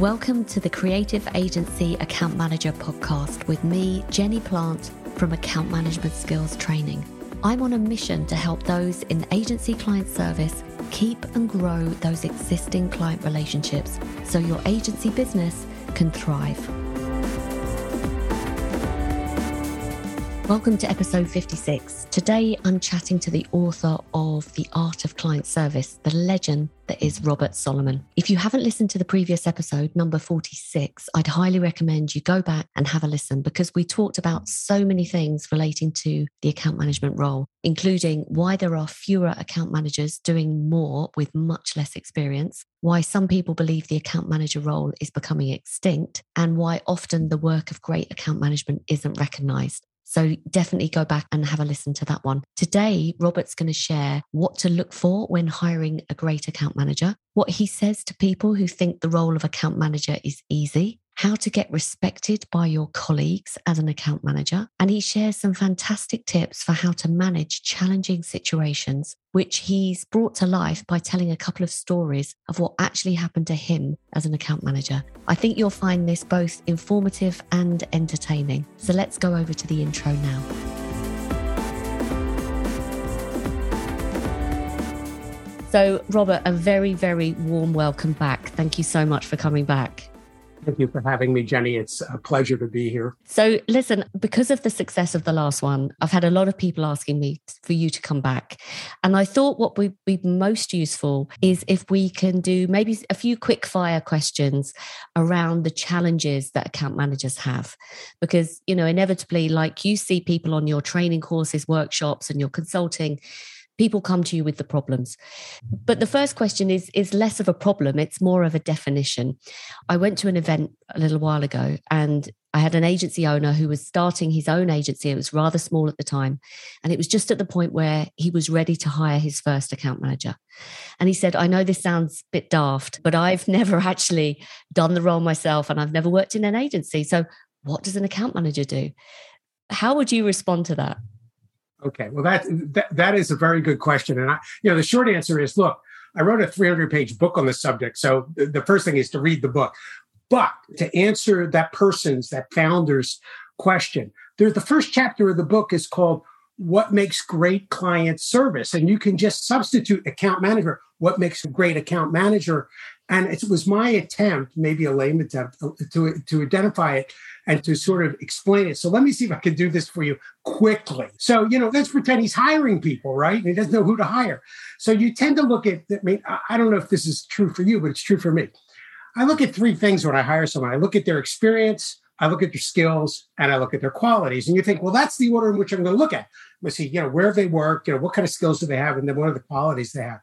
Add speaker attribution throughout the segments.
Speaker 1: Welcome to the Creative Agency Account Manager podcast with me, Jenny Plant from Account Management Skills Training. I'm on a mission to help those in agency client service keep and grow those existing client relationships so your agency business can thrive. Welcome to episode 56. Today I'm chatting to the author of The Art of Client Service, the legend that is Robert Solomon. If you haven't listened to the previous episode, number 46, I'd highly recommend you go back and have a listen because we talked about so many things relating to the account management role, including why there are fewer account managers doing more with much less experience, why some people believe the account manager role is becoming extinct, and why often the work of great account management isn't recognized. So definitely go back and have a listen to that one. Today, Robert's going to share what to look for when hiring a great account manager, what he says to people who think the role of account manager is easy, how to get respected by your colleagues as an account manager. And he shares some fantastic tips for how to manage challenging situations, which he's brought to life by telling a couple of stories of what actually happened to him as an account manager. I think you'll find this both informative and entertaining. So let's go over to the intro now. So, Robert, a very, very warm welcome back. Thank you so much for coming back.
Speaker 2: Thank you for having me, Jenny. It's a pleasure to be here.
Speaker 1: So, listen, because of the success of the last one, I've had a lot of people asking me for you to come back. And I thought what would be most useful is if we can do maybe a few quick fire questions around the challenges that account managers have. Because, you know, inevitably, like you see people on your training courses, workshops, and your consulting, people come to you with the problems. But the first question is is less of a problem it's more of a definition. I went to an event a little while ago and i had an agency owner who was starting his own agency. It was rather small at the time and it was just at the point where he was ready to hire his first account manager. And he said i know this sounds a bit daft but i've never actually done the role myself and i've never worked in an agency. So what does an account manager do? How would you respond to that
Speaker 2: Okay, well that, that that is a very good question, and I, you know, the short answer is, look, I wrote a 300 page book on the subject, so the first thing is to read the book. But to answer that person's, that founder's question, there, the first chapter of the book is called "What Makes Great Client Service," and you can just substitute account manager. What makes a great account manager? And it was my attempt, maybe a lame attempt, uh, to to identify it and to sort of explain it. So let me see if I can do this for you quickly. So, you know, let's pretend he's hiring people, right? He doesn't know who to hire. So you tend to look at, I mean, I don't know if this is true for you, but it's true for me. I look at three things when I hire someone I look at their experience, I look at their skills, and I look at their qualities. And you think, well, that's the order in which I'm going to look at. Let's see, you know, where they work, you know, what kind of skills do they have, and then what are the qualities they have.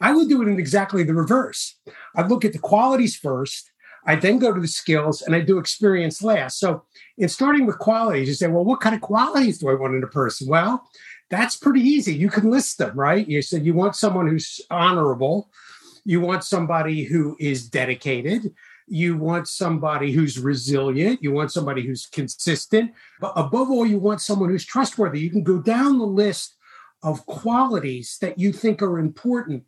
Speaker 2: I would do it in exactly the reverse. I'd look at the qualities first, I then go to the skills and I do experience last. So in starting with qualities, you say, well, what kind of qualities do I want in a person? Well, that's pretty easy. You can list them, right? You said you want someone who's honorable. You want somebody who is dedicated. You want somebody who's resilient. You want somebody who's consistent. But above all, you want someone who's trustworthy. You can go down the list of qualities that you think are important.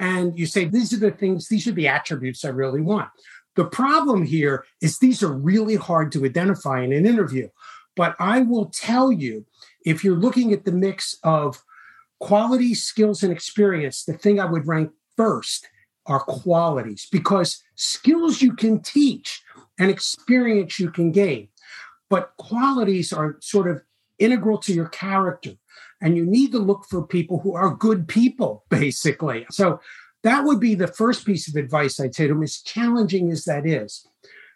Speaker 2: And you say, these are the things, these are the attributes I really want. The problem here is these are really hard to identify in an interview. But I will tell you, if you're looking at the mix of quality, skills, and experience, the thing I would rank first are qualities because skills you can teach and experience you can gain. But qualities are sort of integral to your character. And you need to look for people who are good people, basically. So that would be the first piece of advice I'd say to them, as challenging as that is.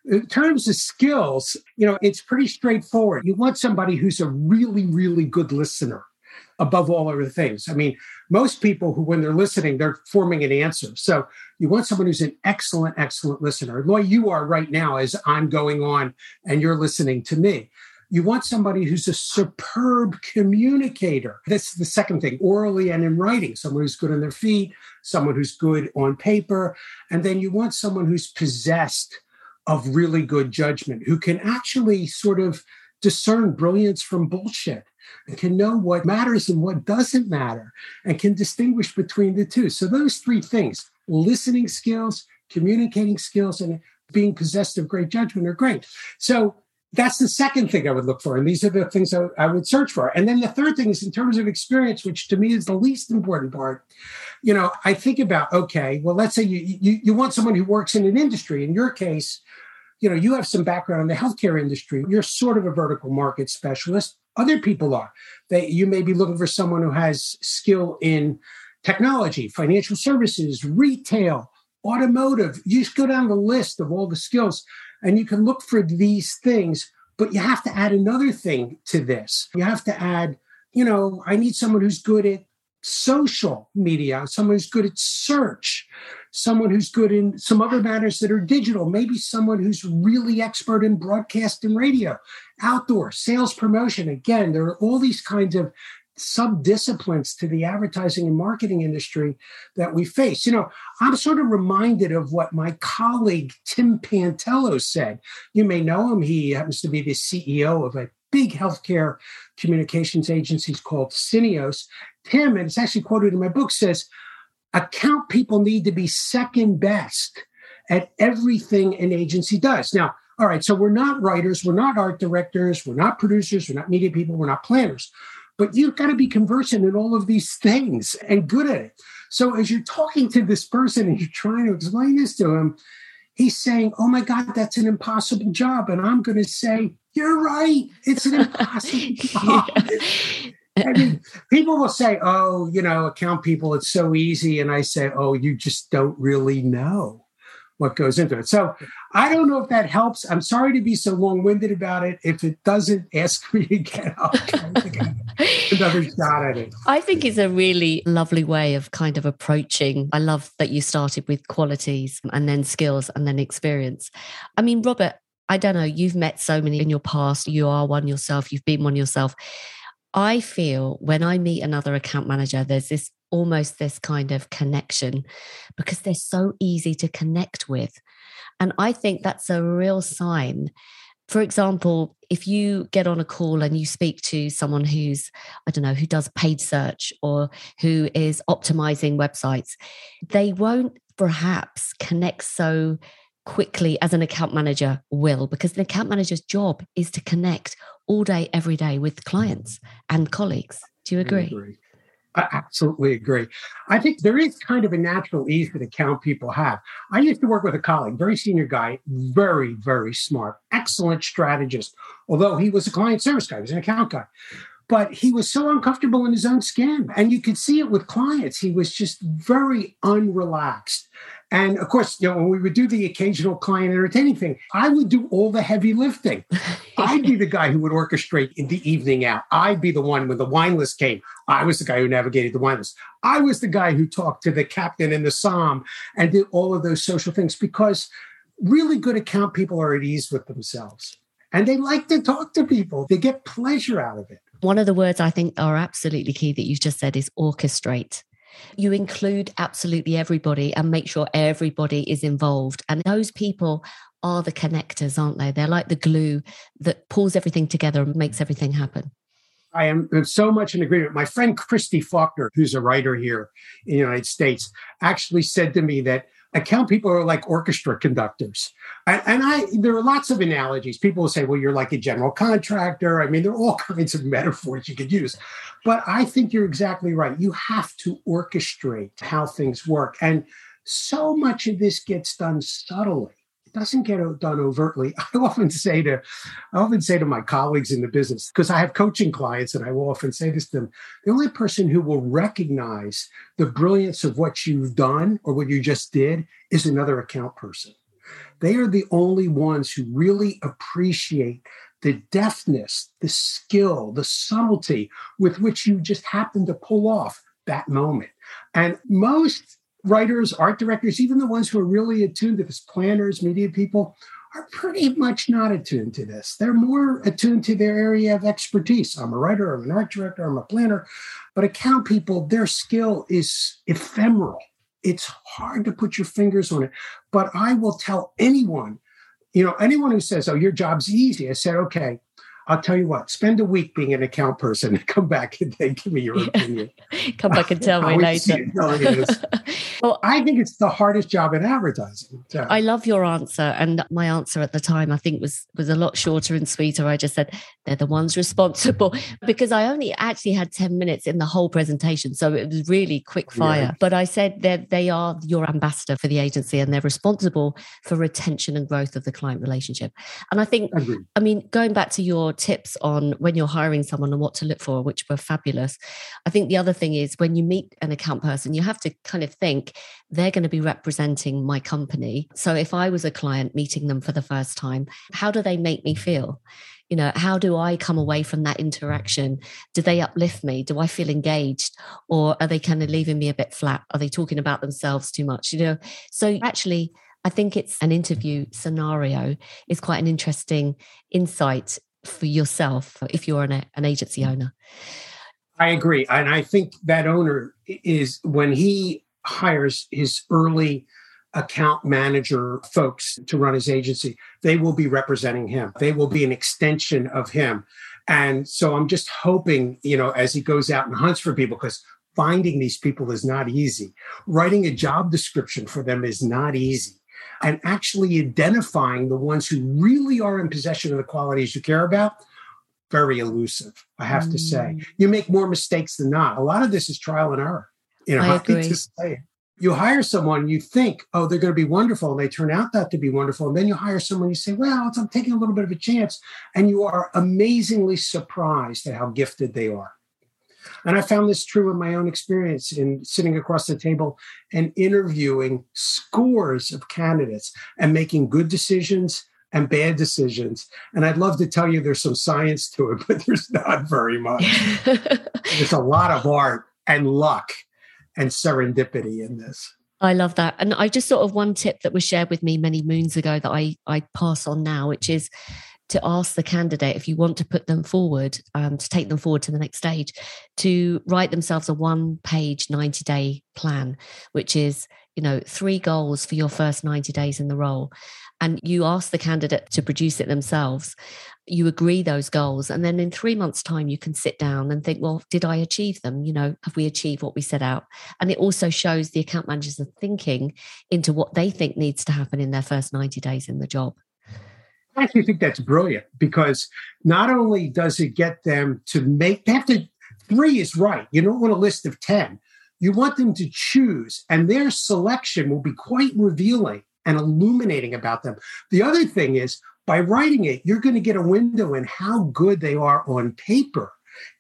Speaker 2: In terms of skills, you know, it's pretty straightforward. You want somebody who's a really, really good listener above all other things. I mean, most people who, when they're listening, they're forming an answer. So you want someone who's an excellent, excellent listener. Way you are right now as I'm going on and you're listening to me. You want somebody who's a superb communicator. That's the second thing, orally and in writing, someone who's good on their feet, someone who's good on paper. And then you want someone who's possessed of really good judgment, who can actually sort of discern brilliance from bullshit and can know what matters and what doesn't matter and can distinguish between the two. So, those three things listening skills, communicating skills, and being possessed of great judgment are great. So that's the second thing I would look for. And these are the things I, I, would search for. And then the third thing is in terms of experience, which to me is the least important part. You know, I think about, okay, well, let's say you, you, you want someone who works in an industry. In your case, you know, you have some background in the healthcare industry. You're sort of a vertical market specialist. Other people are. They, you may be looking for someone who has skill in technology, financial services, retail, automotive. You just go down the list of all the skills and you can look for these things, but you have to add another thing to this. You have to add, you know, I need someone who's good at social media, someone who's good at search, someone who's good in some other matters that are digital, maybe someone who's really expert in broadcast and radio, outdoor, sales promotion. Again, there are all these kinds of sub disciplines to the advertising and marketing industry that we face. You know, I'm sort of reminded of what my colleague Tim Pantello said. You may know him. He happens to be the CEO of a big healthcare communications agency called Syneos. Tim, and it's actually quoted in my book, says, account people need to be second best at everything an agency does. Now, all right, so we're not writers, we're not art directors, we're not producers, we're not media people, we're not planners but you've got to be conversant in all of these things and good at it. So as you're talking to this person and you're trying to explain this to him, he's saying, Oh my God, that's an impossible job. And I'm going to say, You're right. It's an impossible job. I mean, people will say, Oh, you know, account people, it's so easy. And I say, Oh, you just don't really know what goes into it. So I don't know if that helps. I'm sorry to be so long winded about it. If it doesn't, ask me again. I'll another shot at it.
Speaker 1: I think it's a really lovely way of kind of approaching. I love that you started with qualities and then skills and then experience. I mean, Robert, I don't know, you've met so many in your past. You are one yourself, you've been one yourself. I feel when I meet another account manager, there's this almost this kind of connection because they're so easy to connect with. And I think that's a real sign. For example, if you get on a call and you speak to someone who's, I don't know, who does paid search or who is optimizing websites, they won't perhaps connect so quickly as an account manager will, because the account manager's job is to connect all day, every day with clients and colleagues. Do you agree?
Speaker 2: agree. I absolutely agree. I think there is kind of a natural ease that account people have. I used to work with a colleague, very senior guy, very, very smart, excellent strategist, although he was a client service guy, he was an account guy. But he was so uncomfortable in his own skin. And you could see it with clients. He was just very unrelaxed. And of course, you know, we would do the occasional client entertaining thing, I would do all the heavy lifting. I'd be the guy who would orchestrate in the evening out. I'd be the one when the wine list came. I was the guy who navigated the wine list. I was the guy who talked to the captain in the psalm and did all of those social things because really good account people are at ease with themselves and they like to talk to people. They get pleasure out of it.
Speaker 1: One of the words I think are absolutely key that you've just said is orchestrate. You include absolutely everybody and make sure everybody is involved. And those people are the connectors, aren't they? They're like the glue that pulls everything together and makes everything happen.
Speaker 2: I am so much in agreement. My friend Christy Faulkner, who's a writer here in the United States, actually said to me that account people are like orchestra conductors. And, and, I there are lots of analogies. People will say, well, you're like a general contractor. I mean, there are all kinds of metaphors you could use. But I think you're exactly right. You have to orchestrate how things work. And so much of this gets done subtly doesn't get done overtly. I often say to, I often say to my colleagues in the business because I have coaching clients, and I will often say this to them: the only person who will recognize the brilliance of what you've done or what you just did is another account person. They are the only ones who really appreciate the deftness, the skill, the subtlety with which you just happen to pull off that moment. And most writers, art directors, even the ones who are really attuned to this, planners, media people, are pretty much not attuned to this. They're more attuned to their area of expertise. I'm a writer, I'm an art director, I'm a planner. But account people, their skill is ephemeral. It's hard to put your fingers on it. But I will tell anyone, you know, anyone who says, oh, your job's easy, I said, okay, I'll tell you what, spend a week being an account person and come back and then give me your opinion.
Speaker 1: come back and tell me later.
Speaker 2: well, I think it's the hardest job in advertising.
Speaker 1: So. I love your answer. And my answer at the time, I think was, was a lot shorter and sweeter. I just said, they're the ones responsible because I only actually had 10 minutes in the whole presentation. So it was really quick fire. Yeah. But I said that they are your ambassador for the agency and they're responsible for retention and growth of the client relationship. And I think, I mean, going back to your tips on when you're hiring someone and what to look for, which were fabulous. I think the other thing is when you meet an account person, you have to kind of think they're going to be representing my company. So if I was a client meeting them for the first time, how do they make me feel? you know how do i come away from that interaction do they uplift me do i feel engaged or are they kind of leaving me a bit flat are they talking about themselves too much you know so actually I think it's an interview scenario is quite an interesting insight for yourself if you're an, an agency mm-hmm. owner.
Speaker 2: I agree. And I think that owner is when he hires his early account manager folks to run his agency, they will be representing him. They will be an extension of him. And so I'm just hoping, you know, as he goes out and hunts for people, because finding these people is not easy. Writing a job description for them is not easy and actually identifying the ones who really are in possession of the qualities you care about very elusive i have mm. to say mm. you make more mistakes than not a lot of this is trial and error you know
Speaker 1: I, agree. to
Speaker 2: say you hire someone you think oh they're going to be wonderful and they turn out that to be wonderful and then you hire someone you say well i'm taking a little bit of a chance and you are amazingly surprised at how gifted they are and I found this true in my own experience in sitting across the table and interviewing scores of candidates and making good decisions and bad decisions. And I'd love to tell you there's some science to it, but there's not very much. there's a lot of art and luck and serendipity in this.
Speaker 1: I love that. And I just sort of one tip that was shared with me many moons ago that I, I pass on now, which is to ask the candidate if you want to put them forward um, to take them forward to the next stage to write themselves a one page 90 day plan which is you know three goals for your first 90 days in the role. And you ask the candidate to produce it themselves. You agree those goals and then in 3 months time you can sit down and think well did i achieve them? You know have we achieved what we set out? And it also shows the account managers are thinking into what they think needs to happen in their first 90 days in the job
Speaker 2: I actually think that's brilliant because not only does it get them to make, they have to, three is right. You don't want a list of 10. You want them to choose, and their selection will be quite revealing and illuminating about them. The other thing is, by writing it, you're going to get a window in how good they are on paper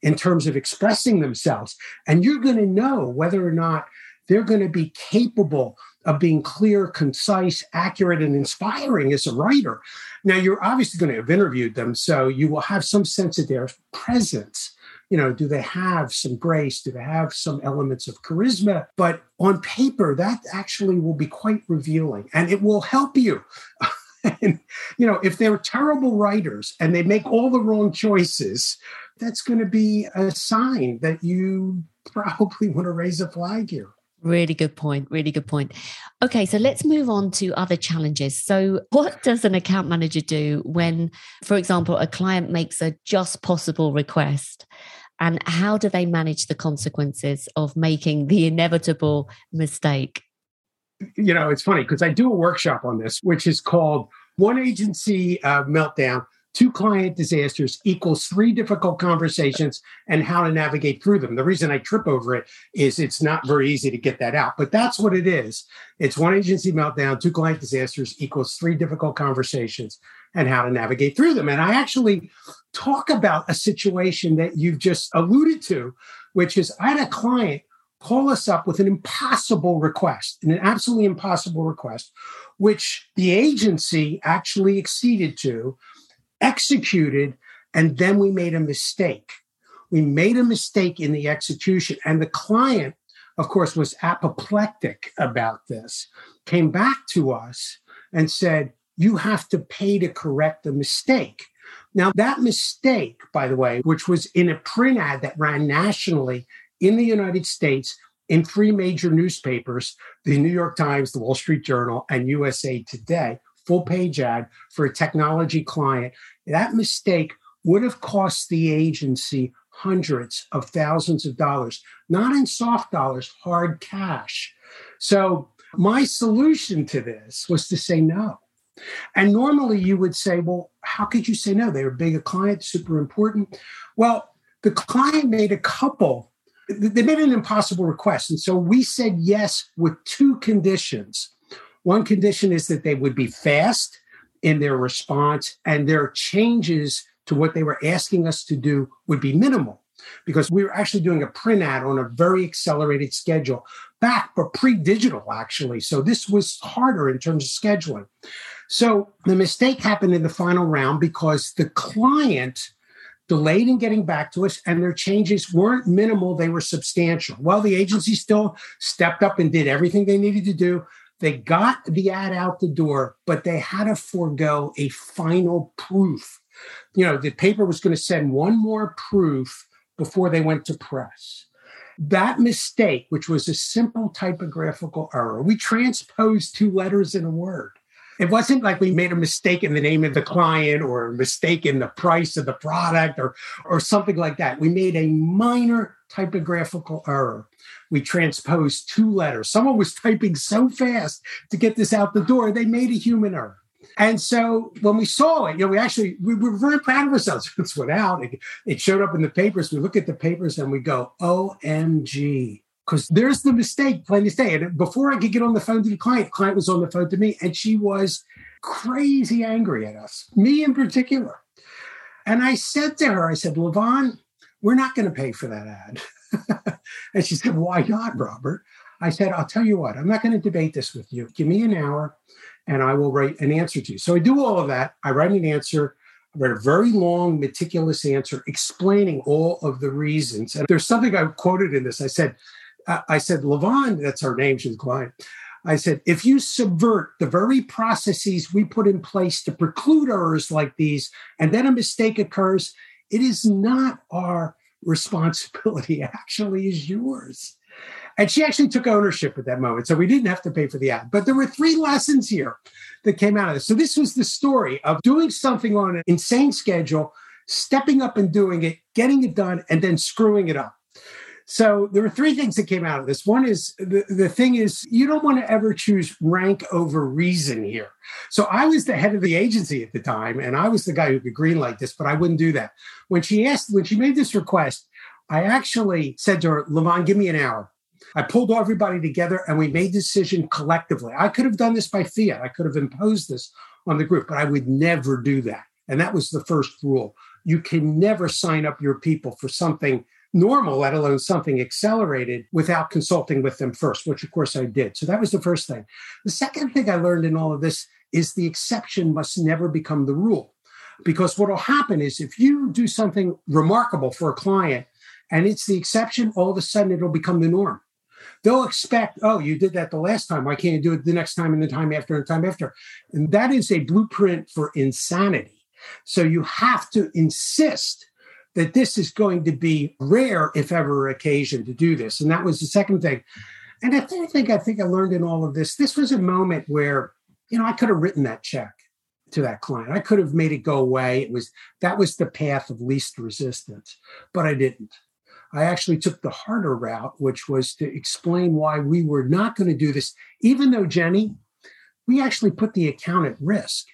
Speaker 2: in terms of expressing themselves. And you're going to know whether or not they're going to be capable of being clear, concise, accurate, and inspiring as a writer. Now, you're obviously going to have interviewed them, so you will have some sense of their presence. You know, do they have some grace? Do they have some elements of charisma? But on paper, that actually will be quite revealing and it will help you. and, you know, if they're terrible writers and they make all the wrong choices, that's going to be a sign that you probably want to raise a flag here.
Speaker 1: Really good point. Really good point. Okay, so let's move on to other challenges. So, what does an account manager do when, for example, a client makes a just possible request? And how do they manage the consequences of making the inevitable mistake?
Speaker 2: You know, it's funny because I do a workshop on this, which is called One Agency uh, Meltdown two client disasters equals three difficult conversations and how to navigate through them. The reason I trip over it is it's not very easy to get that out, but that's what it is. It's one agency meltdown, two client disasters equals three difficult conversations and how to navigate through them. And I actually talk about a situation that you've just alluded to, which is I had a client call us up with an impossible request, an absolutely impossible request, which the agency actually acceded to executed, and then we made a mistake. We made a mistake in the execution, and the client, of course, was apoplectic about this, came back to us and said, You have to pay to correct the mistake. Now, that mistake, by the way, which was in a print ad that ran nationally in the United States in three major newspapers the New York Times, the Wall Street Journal, and USA Today, full page ad for a technology client. That mistake would have cost the agency hundreds of thousands of dollars, not in soft dollars, hard cash. So my solution to this was to say no. And normally you would say, well, how could you say no? They were big a client, super important. Well, the client made a couple, they made an impossible request. And so we said yes with two conditions. One condition is that they would be fast in their response and their changes to what they were asking us to do would be minimal because we were actually doing a print ad on a very accelerated schedule back, but pre digital actually. So this was harder in terms of scheduling. So the mistake happened in the final round because the client delayed in getting back to us and their changes weren't minimal, they were substantial. Well, the agency still stepped up and did everything they needed to do. They got the ad out the door, but they had to forego a final proof. You know, the paper was going to send one more proof before they went to press. That mistake, which was a simple typographical error, we transposed two letters in a word. It wasn't like we made a mistake in the name of the client or a mistake in the price of the product or, or something like that. We made a minor typographical error. We transposed two letters. Someone was typing so fast to get this out the door, they made a human error. And so when we saw it, you know, we actually we were very proud of ourselves. It went out. It, it showed up in the papers. We look at the papers and we go, "OMG!" Because there's the mistake, plain as day. And before I could get on the phone to the client, the client was on the phone to me, and she was crazy angry at us, me in particular. And I said to her, I said, Levon, we're not going to pay for that ad. and she said, Why not, Robert? I said, I'll tell you what, I'm not going to debate this with you. Give me an hour and I will write an answer to you. So I do all of that. I write an answer. I write a very long, meticulous answer explaining all of the reasons. And there's something I quoted in this. I said, uh, I said, Levon, that's our name, she's the client. I said, if you subvert the very processes we put in place to preclude errors like these, and then a mistake occurs, it is not our responsibility, actually is yours. And she actually took ownership at that moment. So we didn't have to pay for the ad. But there were three lessons here that came out of this. So this was the story of doing something on an insane schedule, stepping up and doing it, getting it done, and then screwing it up. So there were three things that came out of this. One is the, the thing is you don't want to ever choose rank over reason here. So I was the head of the agency at the time, and I was the guy who could greenlight this, but I wouldn't do that. When she asked, when she made this request, I actually said to her, Levon, give me an hour. I pulled everybody together and we made decision collectively. I could have done this by fiat. I could have imposed this on the group, but I would never do that. And that was the first rule. You can never sign up your people for something normal, let alone something accelerated, without consulting with them first, which of course I did. So that was the first thing. The second thing I learned in all of this is the exception must never become the rule. Because what will happen is if you do something remarkable for a client and it's the exception, all of a sudden it'll become the norm they'll expect, oh, you did that the last time. Why can't you do it the next time and the time after and the time after? And that is a blueprint for insanity. So you have to insist that this is going to be rare, if ever, occasion to do this. And that was the second thing. And the third thing I think I learned in all of this, this was a moment where, you know, I could have written that check to that client. I could have made it go away. It was that was the path of least resistance, but I didn't. I actually took the harder route, which was to explain why we were not going to do this, even though, Jenny, we actually put the account at risk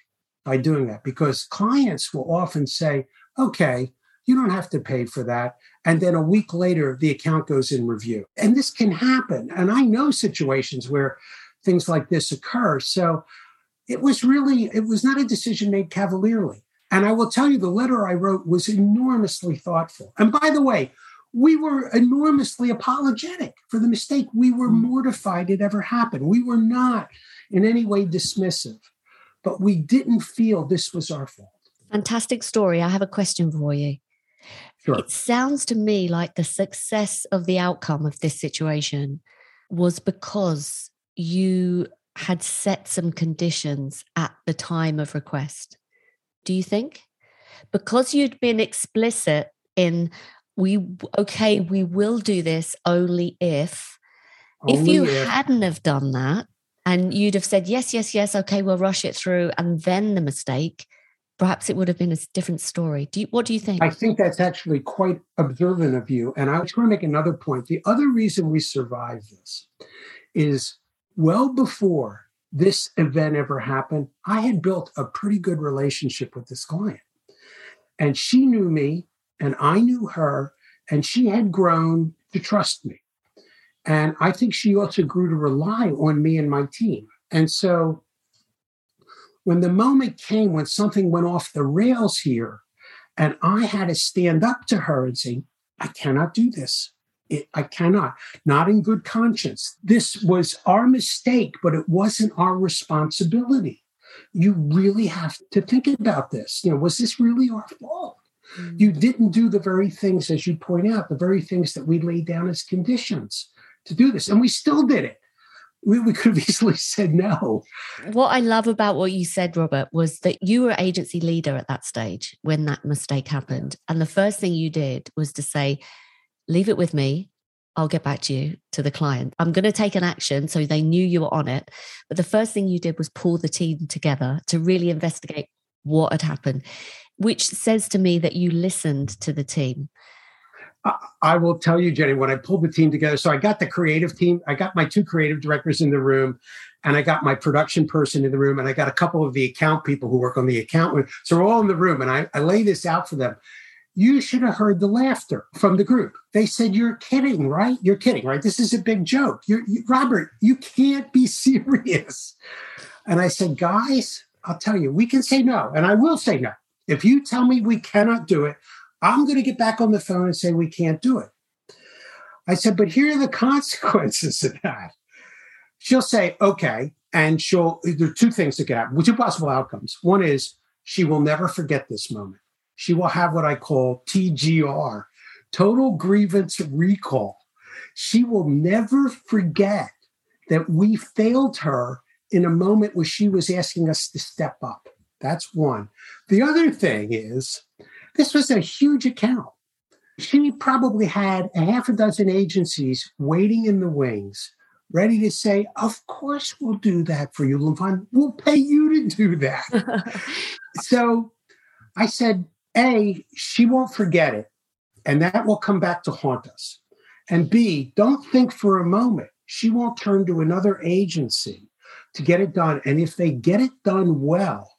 Speaker 2: by doing that because clients will often say, okay, you don't have to pay for that. And then a week later, the account goes in review. And this can happen. And I know situations where things like this occur. So it was really, it was not a decision made cavalierly. And I will tell you, the letter I wrote was enormously thoughtful. And by the way, we were enormously apologetic for the mistake. We were mm. mortified it ever happened. We were not in any way dismissive, but we didn't feel this was our fault.
Speaker 1: Fantastic story. I have a question for you.
Speaker 2: Sure.
Speaker 1: It sounds to me like the success of the outcome of this situation was because you had set some conditions at the time of request. Do you think? Because you'd been explicit in we okay we will do this only if only if you if. hadn't have done that and you'd have said yes yes yes okay we'll rush it through and then the mistake perhaps it would have been a different story. Do you, what do you think?
Speaker 2: I think that's actually quite observant of you. And I just want to make another point. The other reason we survived this is well before this event ever happened, I had built a pretty good relationship with this client. And she knew me and I knew her, and she had grown to trust me. And I think she also grew to rely on me and my team. And so when the moment came when something went off the rails here, and I had to stand up to her and say, I cannot do this. It, I cannot, not in good conscience. This was our mistake, but it wasn't our responsibility. You really have to think about this. You know, was this really our fault? Mm. You didn't do the very things, as you point out, the very things that we laid down as conditions to do this. And we still did it we, we could have easily said no.
Speaker 1: What I love about what you said, Robert, was that you were agency leader at that stage when that mistake happened. And the first thing you did was to say, leave it with me. I'll get back to you to the client. I'm going to take an action. So they knew you were on it. But the first thing you did was pull the team together to really investigate what had happened, which says to me that you listened to the team.
Speaker 2: I will tell you, Jenny, when I pulled the team together, so I got the creative team, I got my two creative directors in the room, and I got my production person in the room, and I got a couple of the account people who work on the account. So we're all in the room, and I, I lay this out for them. You should have heard the laughter from the group. They said, You're kidding, right? You're kidding, right? This is a big joke. You're, you, Robert, you can't be serious. And I said, Guys, I'll tell you, we can say no, and I will say no. If you tell me we cannot do it, I'm going to get back on the phone and say we can't do it. I said, but here are the consequences of that. She'll say, okay. And she'll, there are two things that could happen, two possible outcomes. One is she will never forget this moment. She will have what I call TGR, total grievance recall. She will never forget that we failed her in a moment where she was asking us to step up. That's one. The other thing is this was a huge account. She probably had a half a dozen agencies waiting in the wings, ready to say, Of course, we'll do that for you, Levon. We'll pay you to do that. so I said, A, she won't forget it, and that will come back to haunt us. And B, don't think for a moment she won't turn to another agency to get it done. And if they get it done well,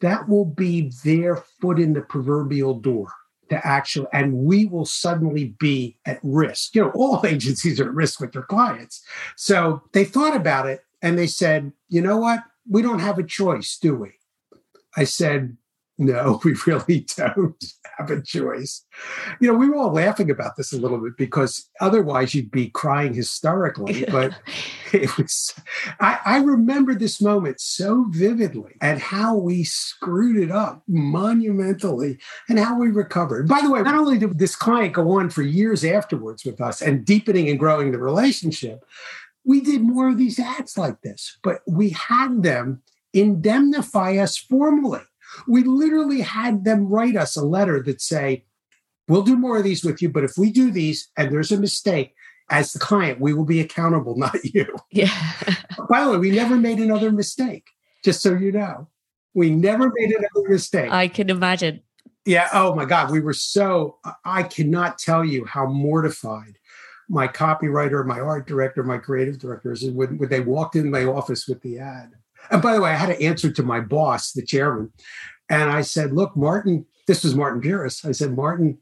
Speaker 2: that will be their foot in the proverbial door to actually, and we will suddenly be at risk. You know, all agencies are at risk with their clients. So they thought about it and they said, you know what? We don't have a choice, do we? I said, no, we really don't have a choice. You know, we were all laughing about this a little bit because otherwise you'd be crying hysterically. But it was, I, I remember this moment so vividly and how we screwed it up monumentally and how we recovered. By the way, not only did this client go on for years afterwards with us and deepening and growing the relationship, we did more of these ads like this, but we had them indemnify us formally we literally had them write us a letter that say, we'll do more of these with you, but if we do these and there's a mistake, as the client, we will be accountable, not you.
Speaker 1: Yeah.
Speaker 2: By the way, we never made another mistake, just so you know. We never made another mistake.
Speaker 1: I can imagine.
Speaker 2: Yeah. Oh my God. We were so, I cannot tell you how mortified my copywriter, my art director, my creative directors, when, when they walked in my office with the ad. And by the way, I had to answer to my boss, the chairman. And I said, look, Martin, this was Martin Pierce. I said, Martin,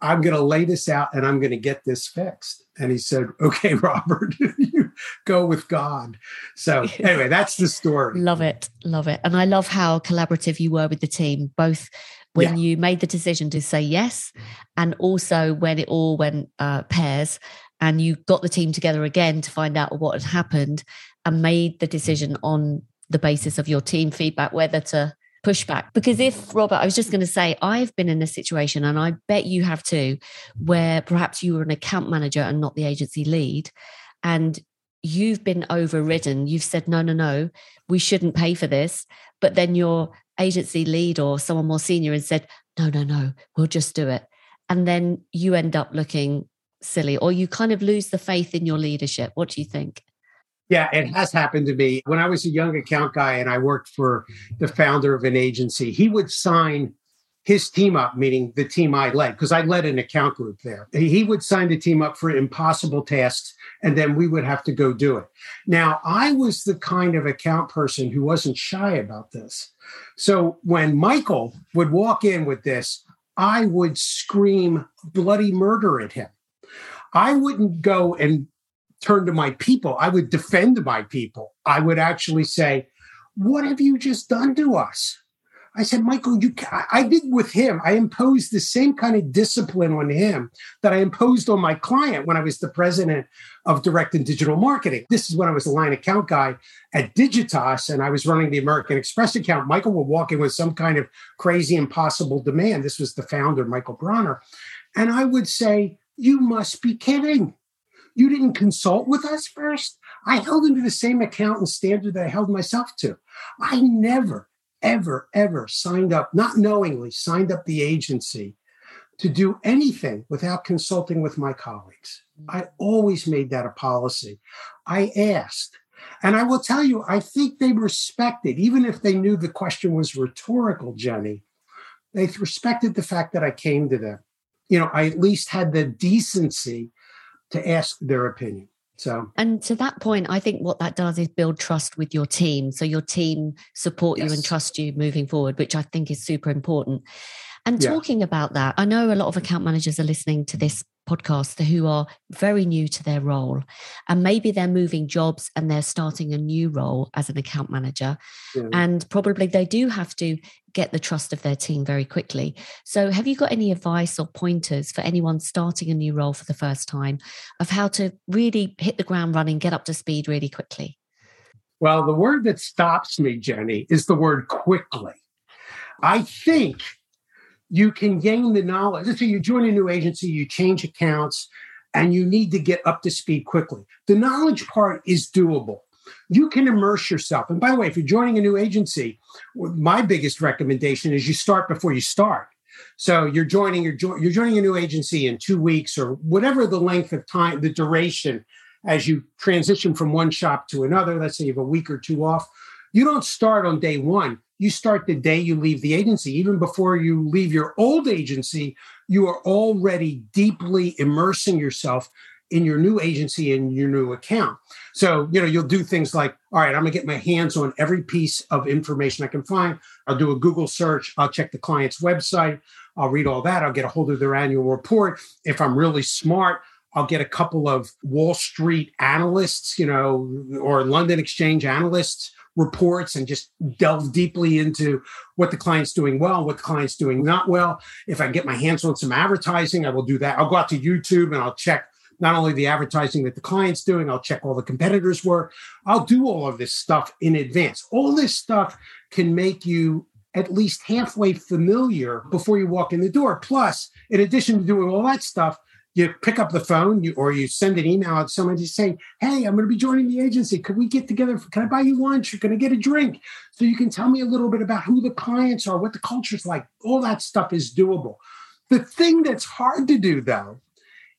Speaker 2: I'm going to lay this out and I'm going to get this fixed. And he said, okay, Robert, you go with God. So anyway, that's the story.
Speaker 1: love it. Love it. And I love how collaborative you were with the team, both when yeah. you made the decision to say yes and also when it all went uh, pairs and you got the team together again to find out what had happened and made the decision on the basis of your team feedback whether to push back. Because if, Robert, I was just going to say, I've been in a situation, and I bet you have too, where perhaps you were an account manager and not the agency lead, and you've been overridden. You've said, no, no, no, we shouldn't pay for this. But then your agency lead or someone more senior and said, no, no, no, we'll just do it. And then you end up looking silly or you kind of lose the faith in your leadership. What do you think?
Speaker 2: Yeah, it has happened to me. When I was a young account guy and I worked for the founder of an agency, he would sign his team up, meaning the team I led, because I led an account group there. He would sign the team up for impossible tasks, and then we would have to go do it. Now, I was the kind of account person who wasn't shy about this. So when Michael would walk in with this, I would scream bloody murder at him. I wouldn't go and turn to my people. I would defend my people. I would actually say, What have you just done to us? I said, Michael, you, I did with him. I imposed the same kind of discipline on him that I imposed on my client when I was the president of direct and digital marketing. This is when I was the line account guy at Digitas and I was running the American Express account. Michael would walk in with some kind of crazy, impossible demand. This was the founder, Michael Bronner. And I would say, You must be kidding. You didn't consult with us first? I held him to the same account and standard that I held myself to. I never ever, ever signed up, not knowingly signed up the agency to do anything without consulting with my colleagues. I always made that a policy. I asked. And I will tell you, I think they respected, even if they knew the question was rhetorical, Jenny, they respected the fact that I came to them. You know, I at least had the decency to ask their opinion. So,
Speaker 1: and to that point, I think what that does is build trust with your team. So your team support yes. you and trust you moving forward, which I think is super important. And yeah. talking about that, I know a lot of account managers are listening to this podcast who are very new to their role. And maybe they're moving jobs and they're starting a new role as an account manager. Yeah. And probably they do have to get the trust of their team very quickly. So, have you got any advice or pointers for anyone starting a new role for the first time of how to really hit the ground running, get up to speed really quickly?
Speaker 2: Well, the word that stops me, Jenny, is the word quickly. I think you can gain the knowledge. Say you join a new agency, you change accounts, and you need to get up to speed quickly. The knowledge part is doable. You can immerse yourself. And by the way, if you're joining a new agency, my biggest recommendation is you start before you start. So you're joining you're, jo- you're joining a new agency in two weeks or whatever the length of time, the duration as you transition from one shop to another. Let's say you have a week or two off. You don't start on day one you start the day you leave the agency. Even before you leave your old agency, you are already deeply immersing yourself in your new agency and your new account. So, you know, you'll do things like, all right, I'm going to get my hands on every piece of information I can find. I'll do a Google search. I'll check the client's website. I'll read all that. I'll get a hold of their annual report. If I'm really smart, I'll get a couple of Wall Street analysts, you know, or London Exchange analysts reports and just delve deeply into what the client's doing well, what the client's doing not well. If I get my hands on some advertising, I will do that. I'll go out to YouTube and I'll check not only the advertising that the client's doing, I'll check all the competitors' work. I'll do all of this stuff in advance. All this stuff can make you at least halfway familiar before you walk in the door. Plus, in addition to doing all that stuff, you pick up the phone you, or you send an email to someone to say, Hey, I'm going to be joining the agency. Could we get together? Can I buy you lunch? Or can I get a drink? So you can tell me a little bit about who the clients are, what the culture's like. All that stuff is doable. The thing that's hard to do, though,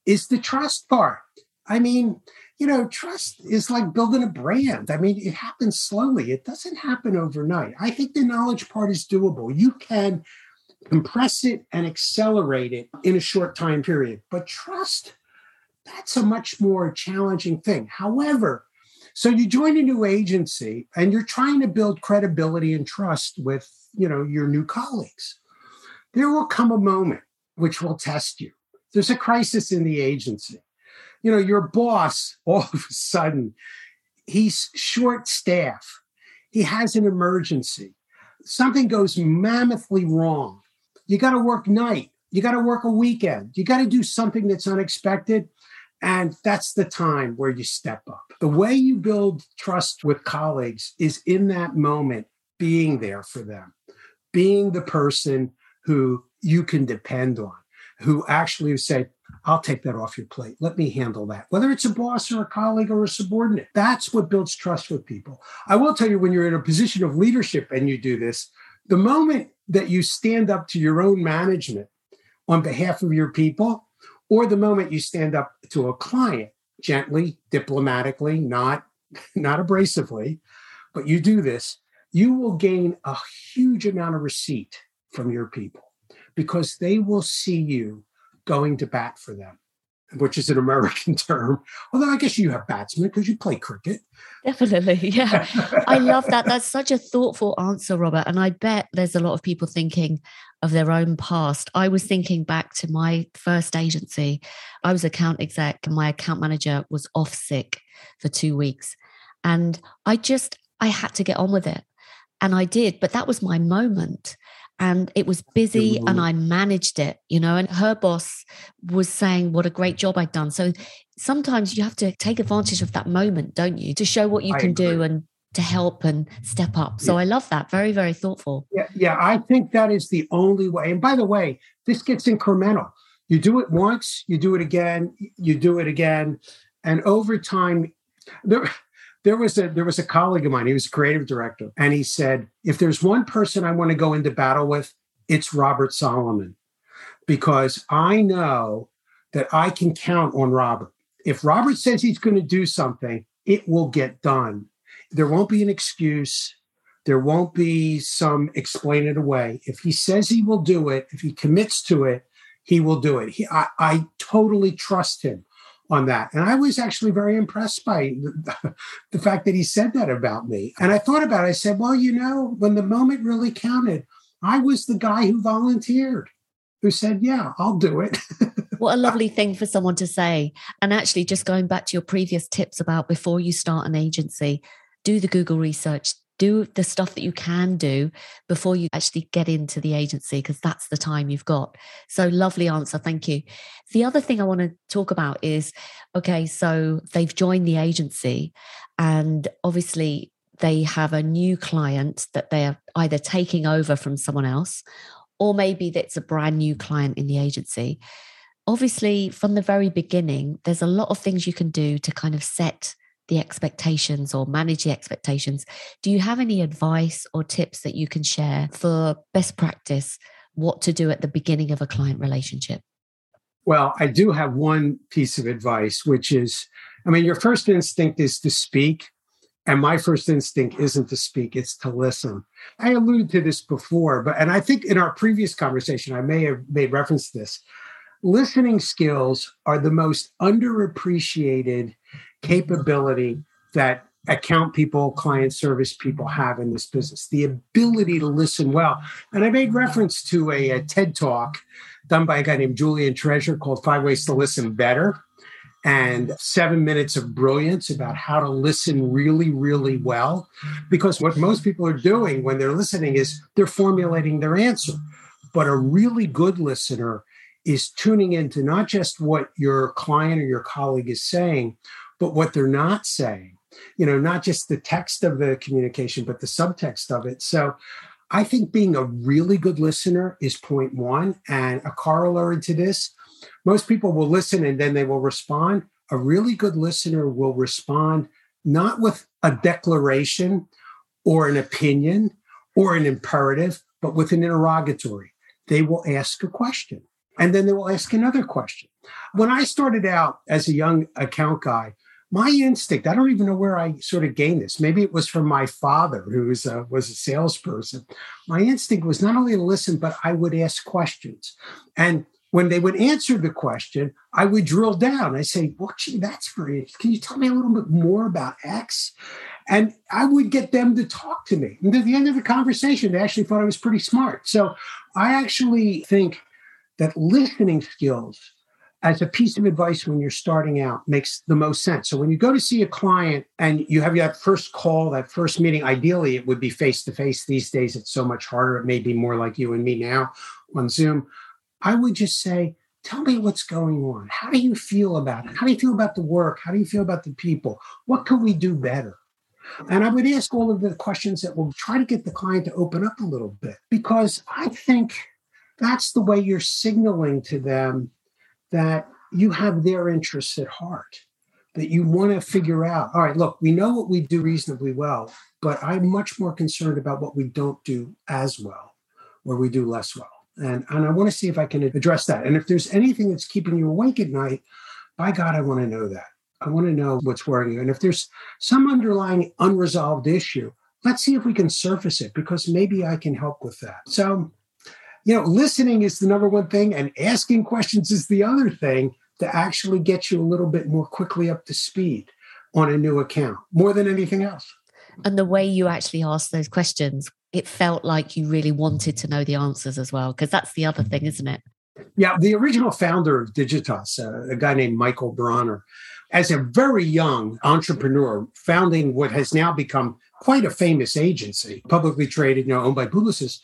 Speaker 2: is the trust part. I mean, you know, trust is like building a brand. I mean, it happens slowly, it doesn't happen overnight. I think the knowledge part is doable. You can compress it and accelerate it in a short time period. But trust, that's a much more challenging thing. However, so you join a new agency and you're trying to build credibility and trust with, you know, your new colleagues. There will come a moment which will test you. There's a crisis in the agency. You know, your boss all of a sudden he's short staff. He has an emergency. Something goes mammothly wrong you got to work night. You got to work a weekend. You got to do something that's unexpected. And that's the time where you step up. The way you build trust with colleagues is in that moment, being there for them, being the person who you can depend on, who actually say, I'll take that off your plate. Let me handle that. Whether it's a boss or a colleague or a subordinate, that's what builds trust with people. I will tell you when you're in a position of leadership and you do this, the moment that you stand up to your own management on behalf of your people, or the moment you stand up to a client gently, diplomatically, not not abrasively, but you do this, you will gain a huge amount of receipt from your people because they will see you going to bat for them which is an American term. Although I guess you have batsmen because you play cricket.
Speaker 1: Definitely. Yeah. I love that. That's such a thoughtful answer, Robert. And I bet there's a lot of people thinking of their own past. I was thinking back to my first agency. I was account exec and my account manager was off sick for two weeks. And I just, I had to get on with it. And I did, but that was my moment and it was busy and I managed it, you know, and her boss was saying what a great job I'd done. So sometimes you have to take advantage of that moment, don't you, to show what you I can agree. do and to help and step up. So yeah. I love that. Very, very thoughtful.
Speaker 2: Yeah, yeah. I think that is the only way. And by the way, this gets incremental. You do it once, you do it again, you do it again. And over time, there, there was a there was a colleague of mine he was a creative director and he said if there's one person i want to go into battle with it's robert solomon. Because i know that i can count on robert. If robert says he's going to do something it will get done. There won't be an excuse. There won't be some explain it away. If he says he will do it if he commits to it he will do it. He, I, I totally trust him on that. And I was actually very impressed by the, the, fact that he said that about me. And I thought about it. I said, well, you know, when the moment really counted, I was the guy who volunteered, who said, yeah, I'll do it.
Speaker 1: what a lovely thing for someone to say. And actually, just going back to your previous tips about before you start an agency, do the Google research, do the stuff that you can do before you actually get into the agency because that's the time you've got. So lovely answer thank you. The other thing i want to talk about is okay so they've joined the agency and obviously they have a new client that they are either taking over from someone else or maybe that's a brand new client in the agency. Obviously from the very beginning there's a lot of things you can do to kind of set the expectations or manage the expectations. Do you have any advice or tips that you can share for best practice, what to do at the beginning of a client relationship?
Speaker 2: Well, I do have one piece of advice, which is I mean, your first instinct is to speak. And my first instinct isn't to speak, it's to listen. I alluded to this before, but, and I think in our previous conversation, I may have made reference to this. Listening skills are the most underappreciated capability that account people, client service people have in this business the ability to listen well. And I made reference to a, a TED talk done by a guy named Julian Treasure called Five Ways to Listen Better and seven minutes of brilliance about how to listen really, really well. Because what most people are doing when they're listening is they're formulating their answer. But a really good listener is tuning into not just what your client or your colleague is saying, but what they're not saying, you know, not just the text of the communication, but the subtext of it. So I think being a really good listener is point one. And a corollary to this, most people will listen and then they will respond. A really good listener will respond not with a declaration or an opinion or an imperative, but with an interrogatory. They will ask a question and then they will ask another question. When I started out as a young account guy, my instinct i don't even know where i sort of gained this. Maybe it was from my father who was a, was a salesperson. My instinct was not only to listen but i would ask questions. And when they would answer the question i would drill down. I say well gee that's very interesting can you tell me a little bit more about x? And i would get them to talk to me. And at the end of the conversation they actually thought i was pretty smart. So i actually think that listening skills as a piece of advice when you're starting out makes the most sense. So when you go to see a client and you have that first call, that first meeting, ideally it would be face to face. These days it's so much harder. It may be more like you and me now on Zoom. I would just say, tell me what's going on. How do you feel about it? How do you feel about the work? How do you feel about the people? What could we do better? And I would ask all of the questions that will try to get the client to open up a little bit because I think that's the way you're signaling to them that you have their interests at heart, that you want to figure out, all right, look, we know what we do reasonably well, but I'm much more concerned about what we don't do as well or we do less well. And, and I want to see if I can address that. And if there's anything that's keeping you awake at night, by God, I want to know that. I want to know what's worrying you. And if there's some underlying unresolved issue, let's see if we can surface it because maybe I can help with that. So, you know, listening is the number one thing, and asking questions is the other thing to actually get you a little bit more quickly up to speed on a new account, more than anything else.
Speaker 1: And the way you actually ask those questions, it felt like you really wanted to know the answers as well, because that's the other thing, isn't it?
Speaker 2: Yeah, the original founder of Digitas, uh, a guy named Michael Bronner, as a very young entrepreneur, founding what has now become quite a famous agency, publicly traded, you know, owned by Publicis.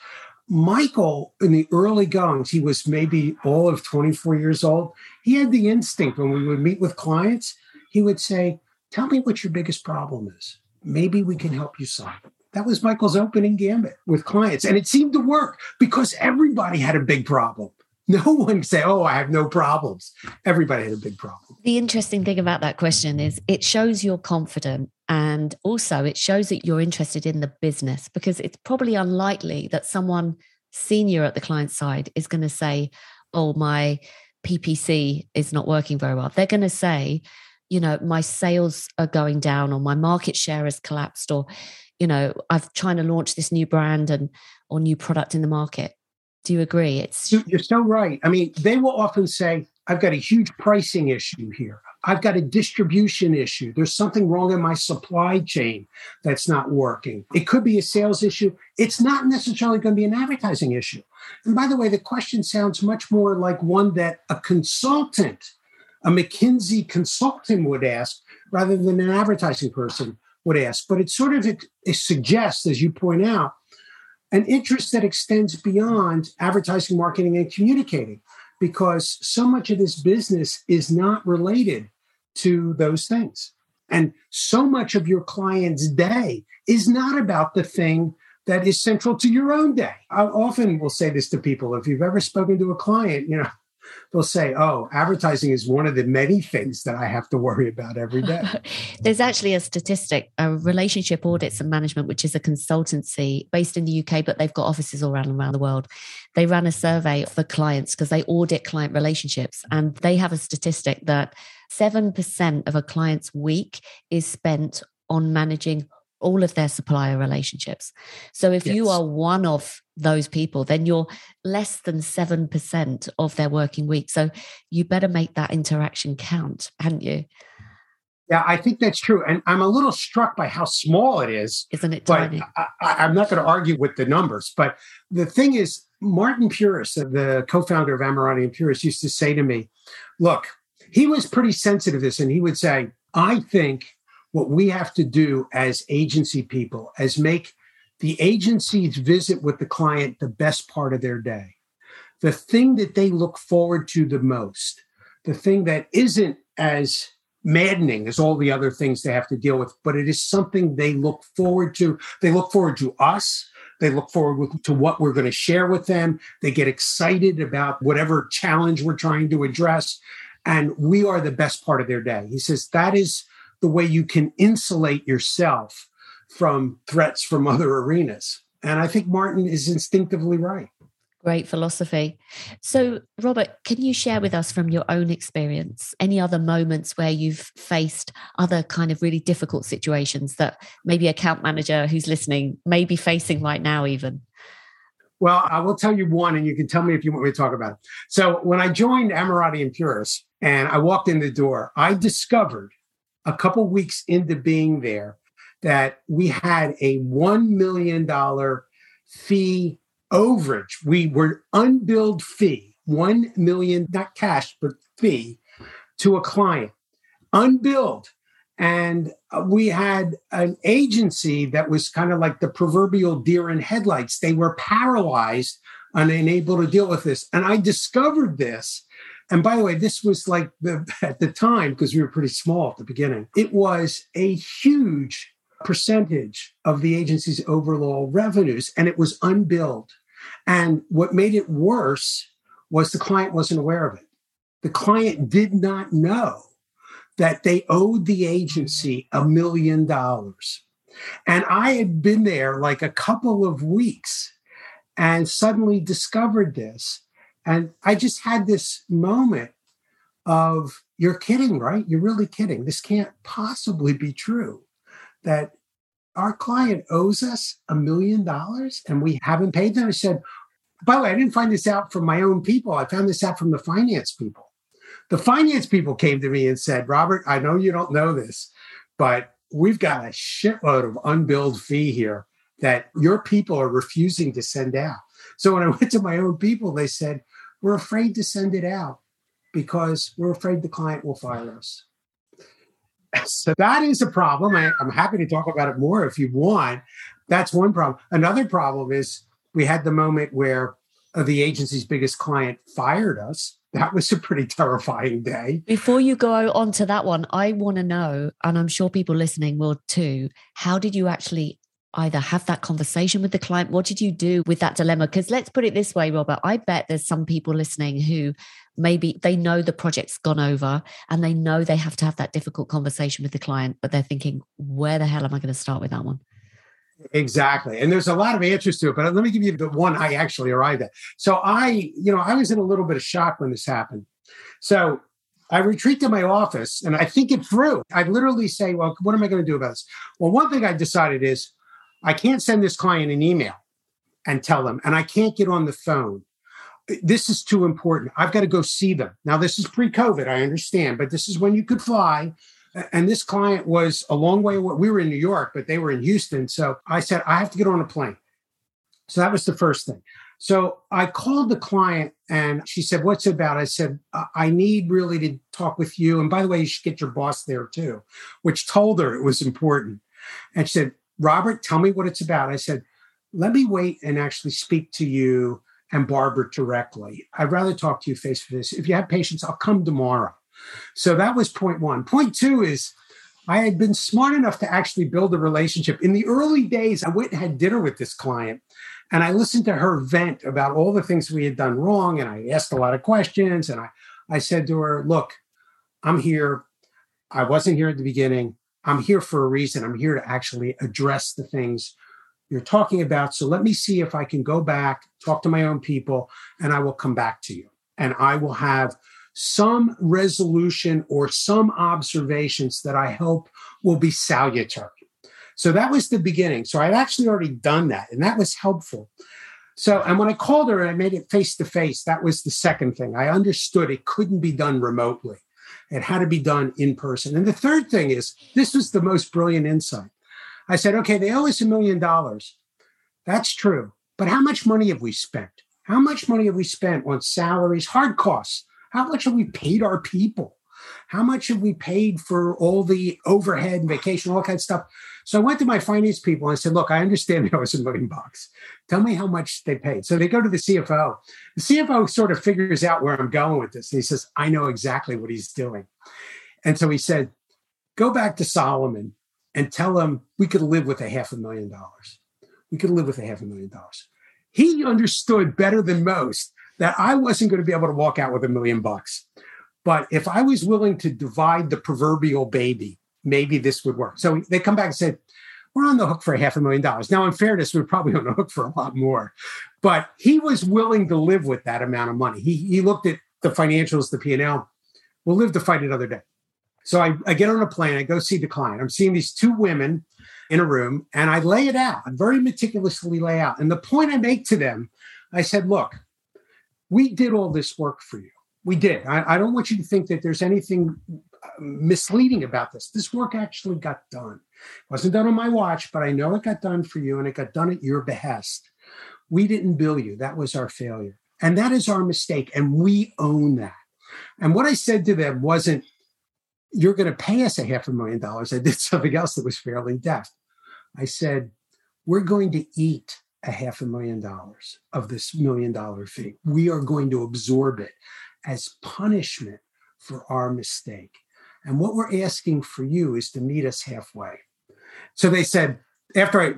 Speaker 2: Michael, in the early goings, he was maybe all of 24 years old. He had the instinct when we would meet with clients, he would say, Tell me what your biggest problem is. Maybe we can help you solve it. That was Michael's opening gambit with clients. And it seemed to work because everybody had a big problem. No one say, Oh, I have no problems. Everybody had a big problem.
Speaker 1: The interesting thing about that question is it shows you're confident and also it shows that you're interested in the business because it's probably unlikely that someone senior at the client side is going to say, Oh, my PPC is not working very well. They're going to say, you know, my sales are going down or my market share has collapsed or, you know, I've trying to launch this new brand and or new product in the market. Do you agree? It's
Speaker 2: you're so right. I mean, they will often say, I've got a huge pricing issue here. I've got a distribution issue. There's something wrong in my supply chain that's not working. It could be a sales issue. It's not necessarily going to be an advertising issue. And by the way, the question sounds much more like one that a consultant, a McKinsey consultant would ask rather than an advertising person would ask. But it sort of it, it suggests, as you point out, an interest that extends beyond advertising, marketing, and communicating because so much of this business is not related to those things. And so much of your client's day is not about the thing that is central to your own day. I often will say this to people if you've ever spoken to a client, you know, they'll say, Oh, advertising is one of the many things that I have to worry about every day.
Speaker 1: There's actually a statistic, a relationship audits and management, which is a consultancy based in the UK, but they've got offices all around, around the world. They ran a survey for clients because they audit client relationships. And they have a statistic that 7% of a client's week is spent on managing all of their supplier relationships. So if yes. you are one of those people, then you're less than 7% of their working week. So you better make that interaction count, hadn't you?
Speaker 2: Yeah, I think that's true. And I'm a little struck by how small it is.
Speaker 1: Isn't it
Speaker 2: but I, am not going to argue with the numbers. But the thing is, Martin Puris, the co founder of Ammirati and Puris, used to say to me, look, he was pretty sensitive to this. And he would say, I think what we have to do as agency people is make the agency's visit with the client the best part of their day. The thing that they look forward to the most, the thing that isn't as maddening as all the other things they have to deal with, but it is something they look forward to. They look forward to us. They look forward to what we're going to share with them. They get excited about whatever challenge we're trying to address. And we are the best part of their day. He says that is the way you can insulate yourself from threats from other arenas. And I think Martin is instinctively right.
Speaker 1: Great philosophy. So, Robert, can you share with us from your own experience any other moments where you've faced other kind of really difficult situations that maybe account manager who's listening may be facing right now, even?
Speaker 2: Well, I will tell you one, and you can tell me if you want me to talk about it. So, when I joined Ammirati and Puris and I walked in the door, I discovered a couple weeks into being there that we had a $1 million fee overage. We were unbilled fee, 1 million, not cash, but fee to a client, unbilled. And uh, we had an agency that was kind of like the proverbial deer in headlights. They were paralyzed and unable to deal with this. And I discovered this and by the way, this was like the at the time because we were pretty small at the beginning. It was a huge percentage of the agency's overall revenues, and it was unbilled. And what made it worse was the client wasn't aware of it. The client did not know that they owed the agency a million dollars. And I had been there like a couple of weeks and suddenly discovered this. And I just had this moment of, You're kidding, right? You're really kidding. This can't possibly be true that our client owes us a million dollars and we haven't paid them. I said, by the way, I didn't find this out from my own people. I found this out from the finance people. The finance people came to me and said, Robert, I know you don't know this, but we've got a shitload of unbilled fee here that your people are refusing to send out. So when I went to my own people, they said, We're afraid to send it out because we're afraid the client will fire us. So that is a problem. I, am happy to talk about it more if you want. That's one problem. Another problem is we had the moment where uh, the agency's biggest client fired us. That was a pretty terrifying day.
Speaker 1: Before you go on to that one, I want to know, and I'm sure people listening will too, how did you actually either have that conversation with the client? What did you do with that dilemma? Because let's put it this way, Robert, I bet there's some people listening who maybe they know the project's gone over and they know they have to have that difficult conversation with the client, but they're thinking, where the hell am I going to start with that one?
Speaker 2: Exactly. And there's a lot of answers to it, but let me give you the one I actually arrived at. So I, you know, I was in a little bit of shock when this happened. So I retreat to my office and I think it through. I literally say, well, what am I going to do about this? Well, one thing I decided is I can't send this client an email and tell them, and I can't get on the phone. This is too important. I've got to go see them. Now, this is pre COVID, I understand, but this is when you could fly. And this client was a long way away. We were in New York, but they were in Houston. So I said, I have to get on a plane. So that was the first thing. So I called the client and she said, What's it about? I said, I need really to talk with you. And by the way, you should get your boss there too, which told her it was important. And she said, Robert, tell me what it's about. I said, let me wait and actually speak to you and Barbara directly. I'd rather talk to you face to face. If you have patience, I'll come tomorrow. So that was point one. Point two is I had been smart enough to actually build a relationship. In the early days, I went and had dinner with this client and I listened to her vent about all the things we had done wrong. And I asked a lot of questions. And I, I said to her, Look, I'm here. I wasn't here at the beginning. I'm here for a reason. I'm here to actually address the things you're talking about. So let me see if I can go back, talk to my own people, and I will come back to you. And I will have some resolution or some observations that I hope will be salutary. So that was the beginning. So I'd actually already done that, and that was helpful. So, and when I called her and I made it face to face, that was the second thing. I understood it couldn't be done remotely. It had to be done in person. And the third thing is this was the most brilliant insight. I said, okay, they owe us a million dollars. That's true. But how much money have we spent? How much money have we spent on salaries, hard costs? How much have we paid our people? How much have we paid for all the overhead and vacation, all that kind of stuff? So I went to my finance people and I said, look, I understand owe us a million bucks. Tell me how much they paid. So they go to the CFO. The CFO sort of figures out where I'm going with this. And he says, I know exactly what he's doing. And so he said, go back to Solomon and tell him we could live with a half a million dollars. We could live with a half a million dollars. He understood better than most that I wasn't going to be able to walk out with a million bucks. But if I was willing to divide the proverbial baby, maybe this would work. So they come back and said, we're on the hook for a half a million dollars. Now, in fairness, we're probably on the hook for a lot more. But he was willing to live with that amount of money. He, he looked at the financials, the P&L. We'll live to fight another day. So I, I get on a plane, I go see the client. I'm seeing these two women in a room and I lay it out. I very meticulously lay out. And the point I make to them, I said, look, we did all this work for you. We did. I, I don't want you to think that there's anything misleading about this. This work actually got done. It wasn't done on my watch, but I know it got done for you and it got done at your behest. We didn't bill you. That was our failure. And that is our mistake. And we own that. And what I said to them wasn't, you're going to pay us a half a million dollars. I did something else that was fairly deft. I said, we're going to eat a half a million dollars of this million dollar fee. We are going to absorb it as punishment for our mistake. And what we're asking for you is to meet us halfway. So they said, after I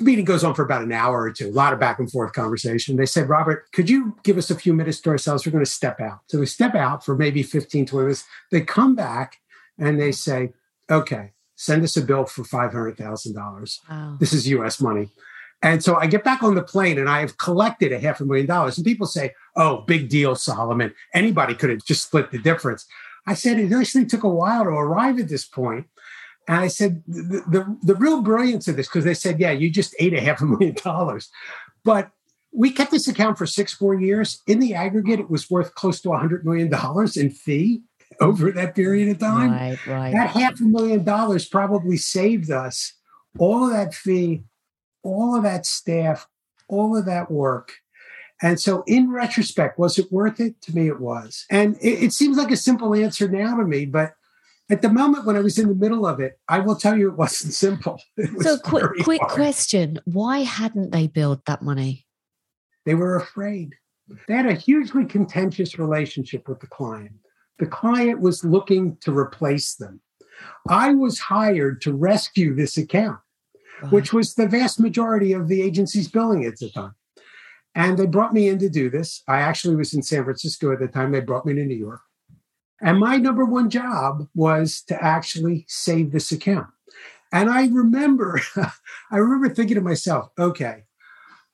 Speaker 2: meeting goes on for about an hour or two, a lot of back and forth conversation. They said, Robert, could you give us a few minutes to ourselves? We're going to step out. So we step out for maybe 15, 20 minutes. They come back and they say, okay, send us a bill for $500,000. Wow. This is US money. And so I get back on the plane and I have collected a half a million dollars. And people say, oh, big deal, Solomon. Anybody could have just split the difference. I said, it actually took a while to arrive at this point. And I said, the, the, the real brilliance of this, because they said, yeah, you just ate a half a million dollars. But we kept this account for six more years. In the aggregate, it was worth close to $100 million in fee over that period of time.
Speaker 1: Right, right.
Speaker 2: That half a million dollars probably saved us all of that fee, all of that staff, all of that work. And so, in retrospect, was it worth it? To me, it was. And it, it, seems like a simple answer now to me, but at the moment when I was in the middle of it, I will tell you it wasn't simple. It
Speaker 1: so, quick, quick question: Why hadn't they billed that money?
Speaker 2: They were afraid. They had a hugely contentious relationship with the client. The client was looking to replace them. I was hired to rescue this account, right. which was the vast majority of the agency's billing at the time. And they brought me in to do this. I actually was in San Francisco at the time. They brought me to New York. And my number one job was to actually save this account. And I remember, I remember thinking to myself, okay,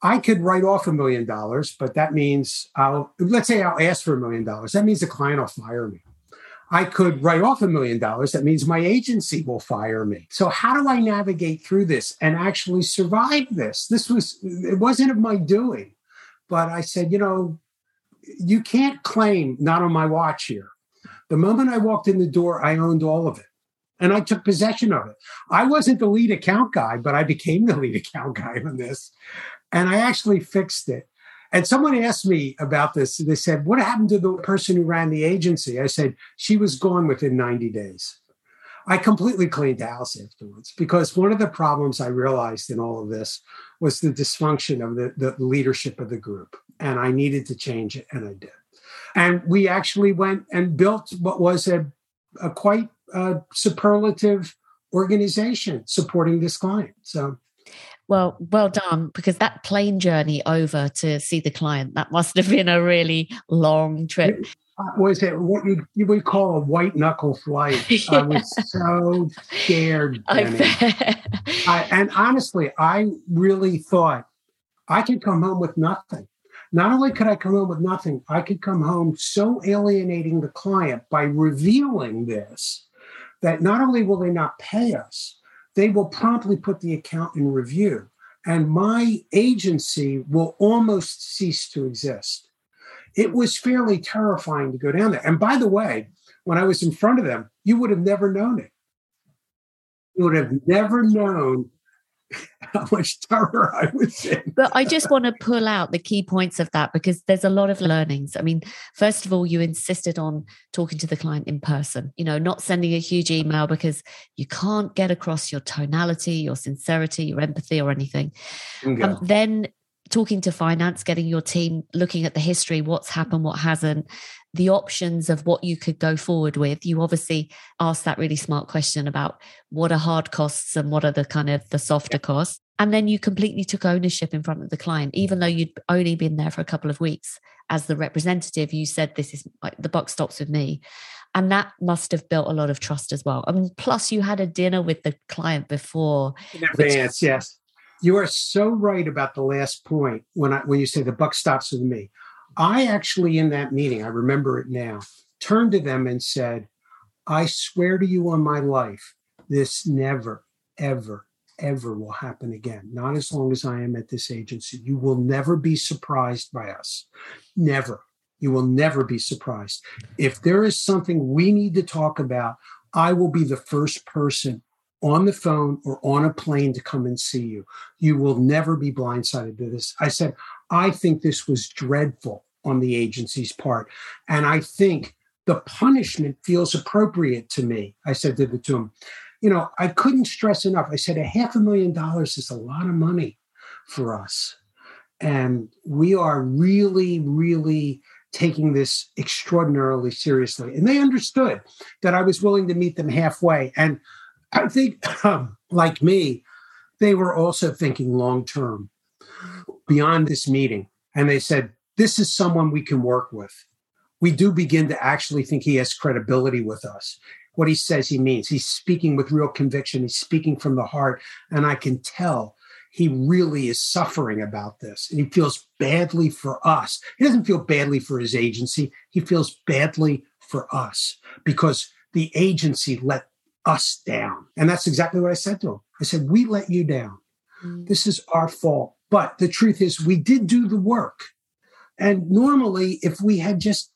Speaker 2: I could write off a million dollars, but that means I'll, let's say I'll ask for a million dollars. That means the client will fire me. I could write off a million dollars. That means my agency will fire me. So how do I navigate through this and actually survive this? This was, it wasn't of my doing, but I said, you know, you can't claim not on my watch here. The moment I walked in the door, I owned all of it and I took possession of it. I wasn't the lead account guy, but I became the lead account guy on this and I actually fixed it. And someone asked me about this. They said, What happened to the person who ran the agency? I said, She was gone within 90 days. I completely cleaned house afterwards because one of the problems I realized in all of this was the dysfunction of the, the leadership of the group. And I needed to change it, and I did. And we actually went and built what was a, a quite uh, superlative organization supporting this client. So
Speaker 1: well, well done, because that plane journey over to see the client, that must have been a really long trip.
Speaker 2: Was it what you, you would call a white knuckle flight? yeah. I was so scared. I I, and honestly, I really thought I could come home with nothing. Not only could I come home with nothing, I could come home so alienating the client by revealing this that not only will they not pay us, they will promptly put the account in review. And my agency will almost cease to exist. It was fairly terrifying to go down there. And by the way, when I was in front of them, you would have never known it. You would have never known how much terror I was in.
Speaker 1: but I just want to pull out the key points of that because there's a lot of learnings. I mean, first of all, you insisted on talking to the client in person, you know, not sending a huge email because you can't get across your tonality, your sincerity, your empathy, or anything. Um, then talking to finance, getting your team looking at the history, what's happened, what hasn't, the options of what you could go forward with. You obviously asked that really smart question about what are hard costs and what are the kind of the softer costs. And then you completely took ownership in front of the client, even though you'd only been there for a couple of weeks as the representative. You said, This is like the buck stops with me. And that must have built a lot of trust as well. I mean, plus you had a dinner with the client before.
Speaker 2: In advance, which, yes. You are so right about the last point when I when you say the buck stops with me. I actually in that meeting, I remember it now, turned to them and said, I swear to you on my life, this never, ever, ever will happen again. Not as long as I am at this agency. You will never be surprised by us. Never. You will never be surprised. If there is something we need to talk about, I will be the first person on the phone or on a plane to come and see you. You will never be blindsided to this. I said, I think this was dreadful on the agency's part. And I think the punishment feels appropriate to me. I said to the to him, you know, I couldn't stress enough. I said, a half a million dollars is a lot of money for us. And we are really, really taking this extraordinarily seriously. And they understood that I was willing to meet them halfway. And I think, um, like me, they were also thinking long term beyond this meeting. And they said, This is someone we can work with. We do begin to actually think he has credibility with us. What he says he means. He's speaking with real conviction. He's speaking from the heart. And I can tell he really is suffering about this. And he feels badly for us. He doesn't feel badly for his agency, he feels badly for us because the agency let us down. And that's exactly what I said to him. I said, We let you down. Mm. This is our fault. But the truth is, we did do the work. And normally, if we had just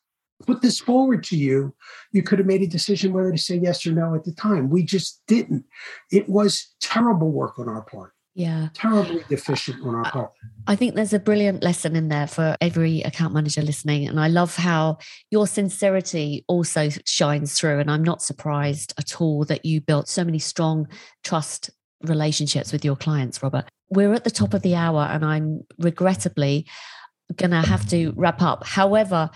Speaker 2: put this forward to you, you could have made a decision whether to say yes or no at the time. We just didn't. It was terrible work on our part.
Speaker 1: Yeah.
Speaker 2: Terribly deficient on our part.
Speaker 1: I think there's a brilliant lesson in there for every account manager listening. And I love how your sincerity also shines through. And I'm not surprised at all that you built so many strong trust relationships with your clients, Robert. We're at the top of the hour and I'm regrettably going to have to wrap up. However,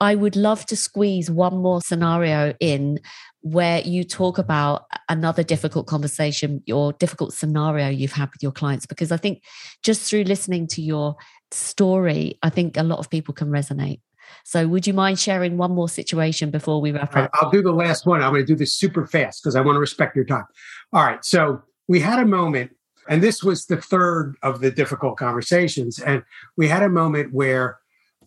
Speaker 1: I would love to squeeze one more scenario in where you talk about another difficult conversation or difficult scenario you've had with your clients, because I think just through listening to your story, I think a lot of people can resonate. So, would you mind sharing one more situation before we wrap up?
Speaker 2: I'll do the last one. I'm going to do this super fast because I want to respect your time. All right. So, we had a moment, and this was the third of the difficult conversations. And we had a moment where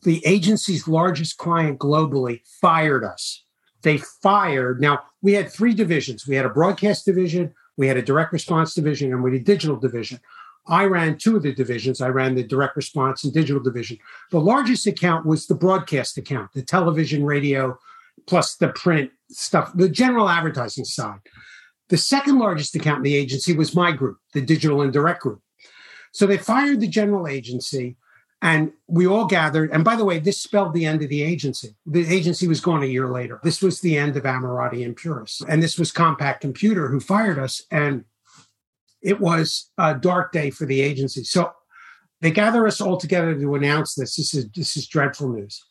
Speaker 2: the agency's largest client globally fired us. They fired. Now, we had three divisions we had a broadcast division, we had a direct response division, and we had a digital division. I ran two of the divisions. I ran the direct response and digital division. The largest account was the broadcast account, the television, radio, plus the print stuff, the general advertising side. The second largest account in the agency was my group, the digital and direct group. So they fired the general agency. And we all gathered. And by the way, this spelled the end of the agency. The agency was gone a year later. This was the end of Ammirati and Puris. And this was Compaq Computer who fired us. And it was a dark day for the agency. So they gather us all together to announce this. This is this is dreadful news.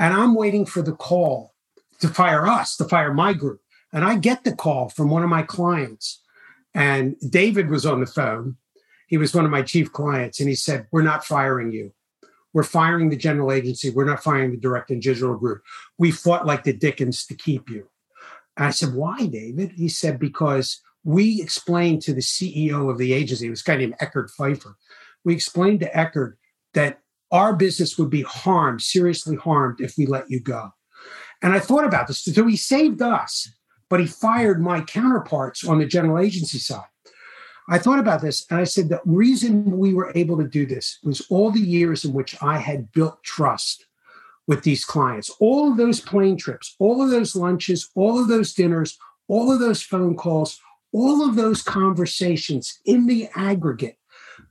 Speaker 2: And I'm waiting for the call to fire us, to fire my group. And I get the call from one of my clients. And David was on the phone he was one of my chief clients, and he said, We're not firing you. We're firing the general agency. We're not firing the direct and digital group. We fought like the Dickens to keep you. And I said, Why, David? He said, Because we explained to the CEO of the agency, this guy named Eckhard Pfeiffer, we explained to Eckhard that our business would be harmed, seriously harmed, if we let you go. And I thought about this. So he saved us, but he fired my counterparts on the general agency side. I thought about this and I said the reason we were able to do this was all the years in which I had built trust with these clients. All of those plane trips, all of those lunches, all of those dinners, all of those phone calls, all of those conversations in the aggregate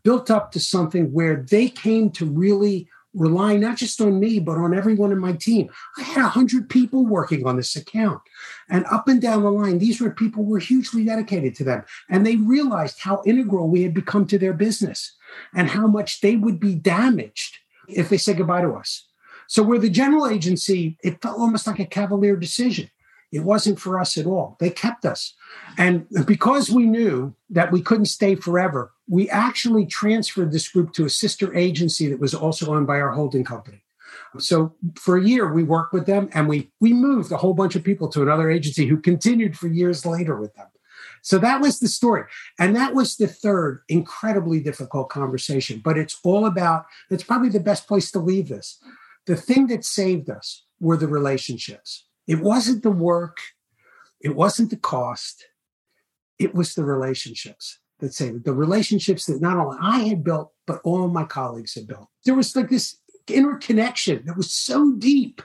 Speaker 2: built up to something where they came to really relying not just on me, but on everyone in my team. I had 100 people working on this account. And up and down the line, these were people who were hugely dedicated to them. And they realized how integral we had become to their business and how much they would be damaged if they said goodbye to us. So, where the general agency, it felt almost like a cavalier decision. It wasn't for us at all. They kept us. And because we knew that we couldn't stay forever, we actually transferred this group to a sister agency that was also owned by our holding company. So for a year, we worked with them and we, we moved a whole bunch of people to another agency who continued for years later with them. So that was the story. And that was the third incredibly difficult conversation. But it's all about, it's probably the best place to leave this. The thing that saved us were the relationships. It wasn't the work, it wasn't the cost, it was the relationships that saved the relationships that not only I had built, but all my colleagues had built. There was like this interconnection that was so deep.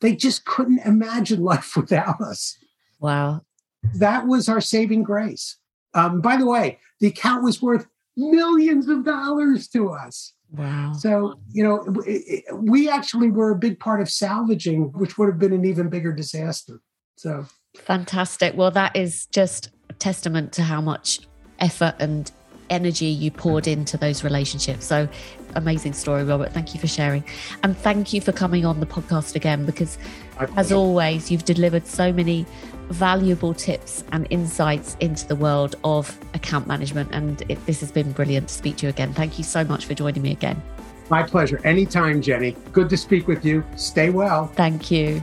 Speaker 2: They just couldn't imagine life without us.
Speaker 1: Wow.
Speaker 2: That was our saving grace. Um, by the way, the account was worth millions of dollars to us.
Speaker 1: Wow.
Speaker 2: So, you know, we actually were a big part of salvaging, which would have been an even bigger disaster. So
Speaker 1: fantastic. Well, that is just a testament to how much effort and energy you poured into those relationships. So amazing story, Robert. Thank you for sharing. And thank you for coming on the podcast again because, as always, you've delivered so many valuable tips and insights into the world of account management. And it, this has been brilliant to speak to you again. Thank you so much for joining me again.
Speaker 2: My pleasure. Anytime, Jenny. Good to speak with you. Stay well.
Speaker 1: Thank you.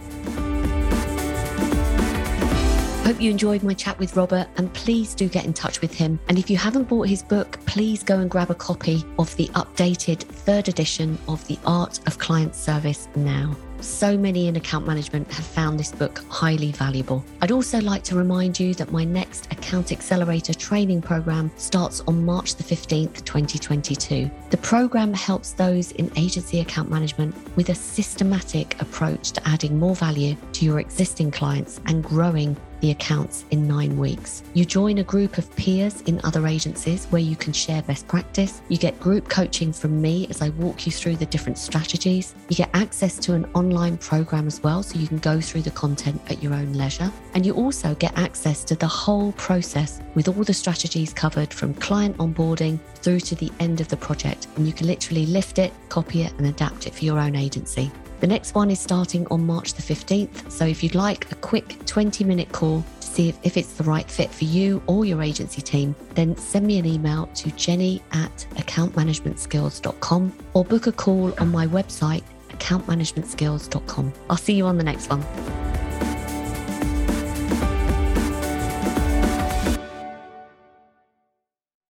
Speaker 1: Hope you enjoyed my chat with Robert and please do get in touch with him. And if you haven't bought his book, please go and grab a copy of the updated third edition of The Art of Client Service now. So many in account management have found this book highly valuable. I'd also like to remind you that my next Account Accelerator training program starts on March the 15th, 2022. The program helps those in agency account management with a systematic approach to adding more value to your existing clients and growing the accounts in nine weeks. You join a group of peers in other agencies where you can share best practice. You get group coaching from me as I walk you through the different strategies. You get access to an online program as well, so you can go through the content at your own leisure. And you also get access to the whole process with all the strategies covered from client onboarding through to the end of the project. And you can literally lift it, copy it, and adapt it for your own agency. The next one is starting on March the 15th. So if you'd like a quick 20 minute call to see if, if it's the right fit for you or your agency team, then send me an email to jenny at accountmanagementskills.com or book a call on my website, accountmanagementskills.com. I'll see you on the next one.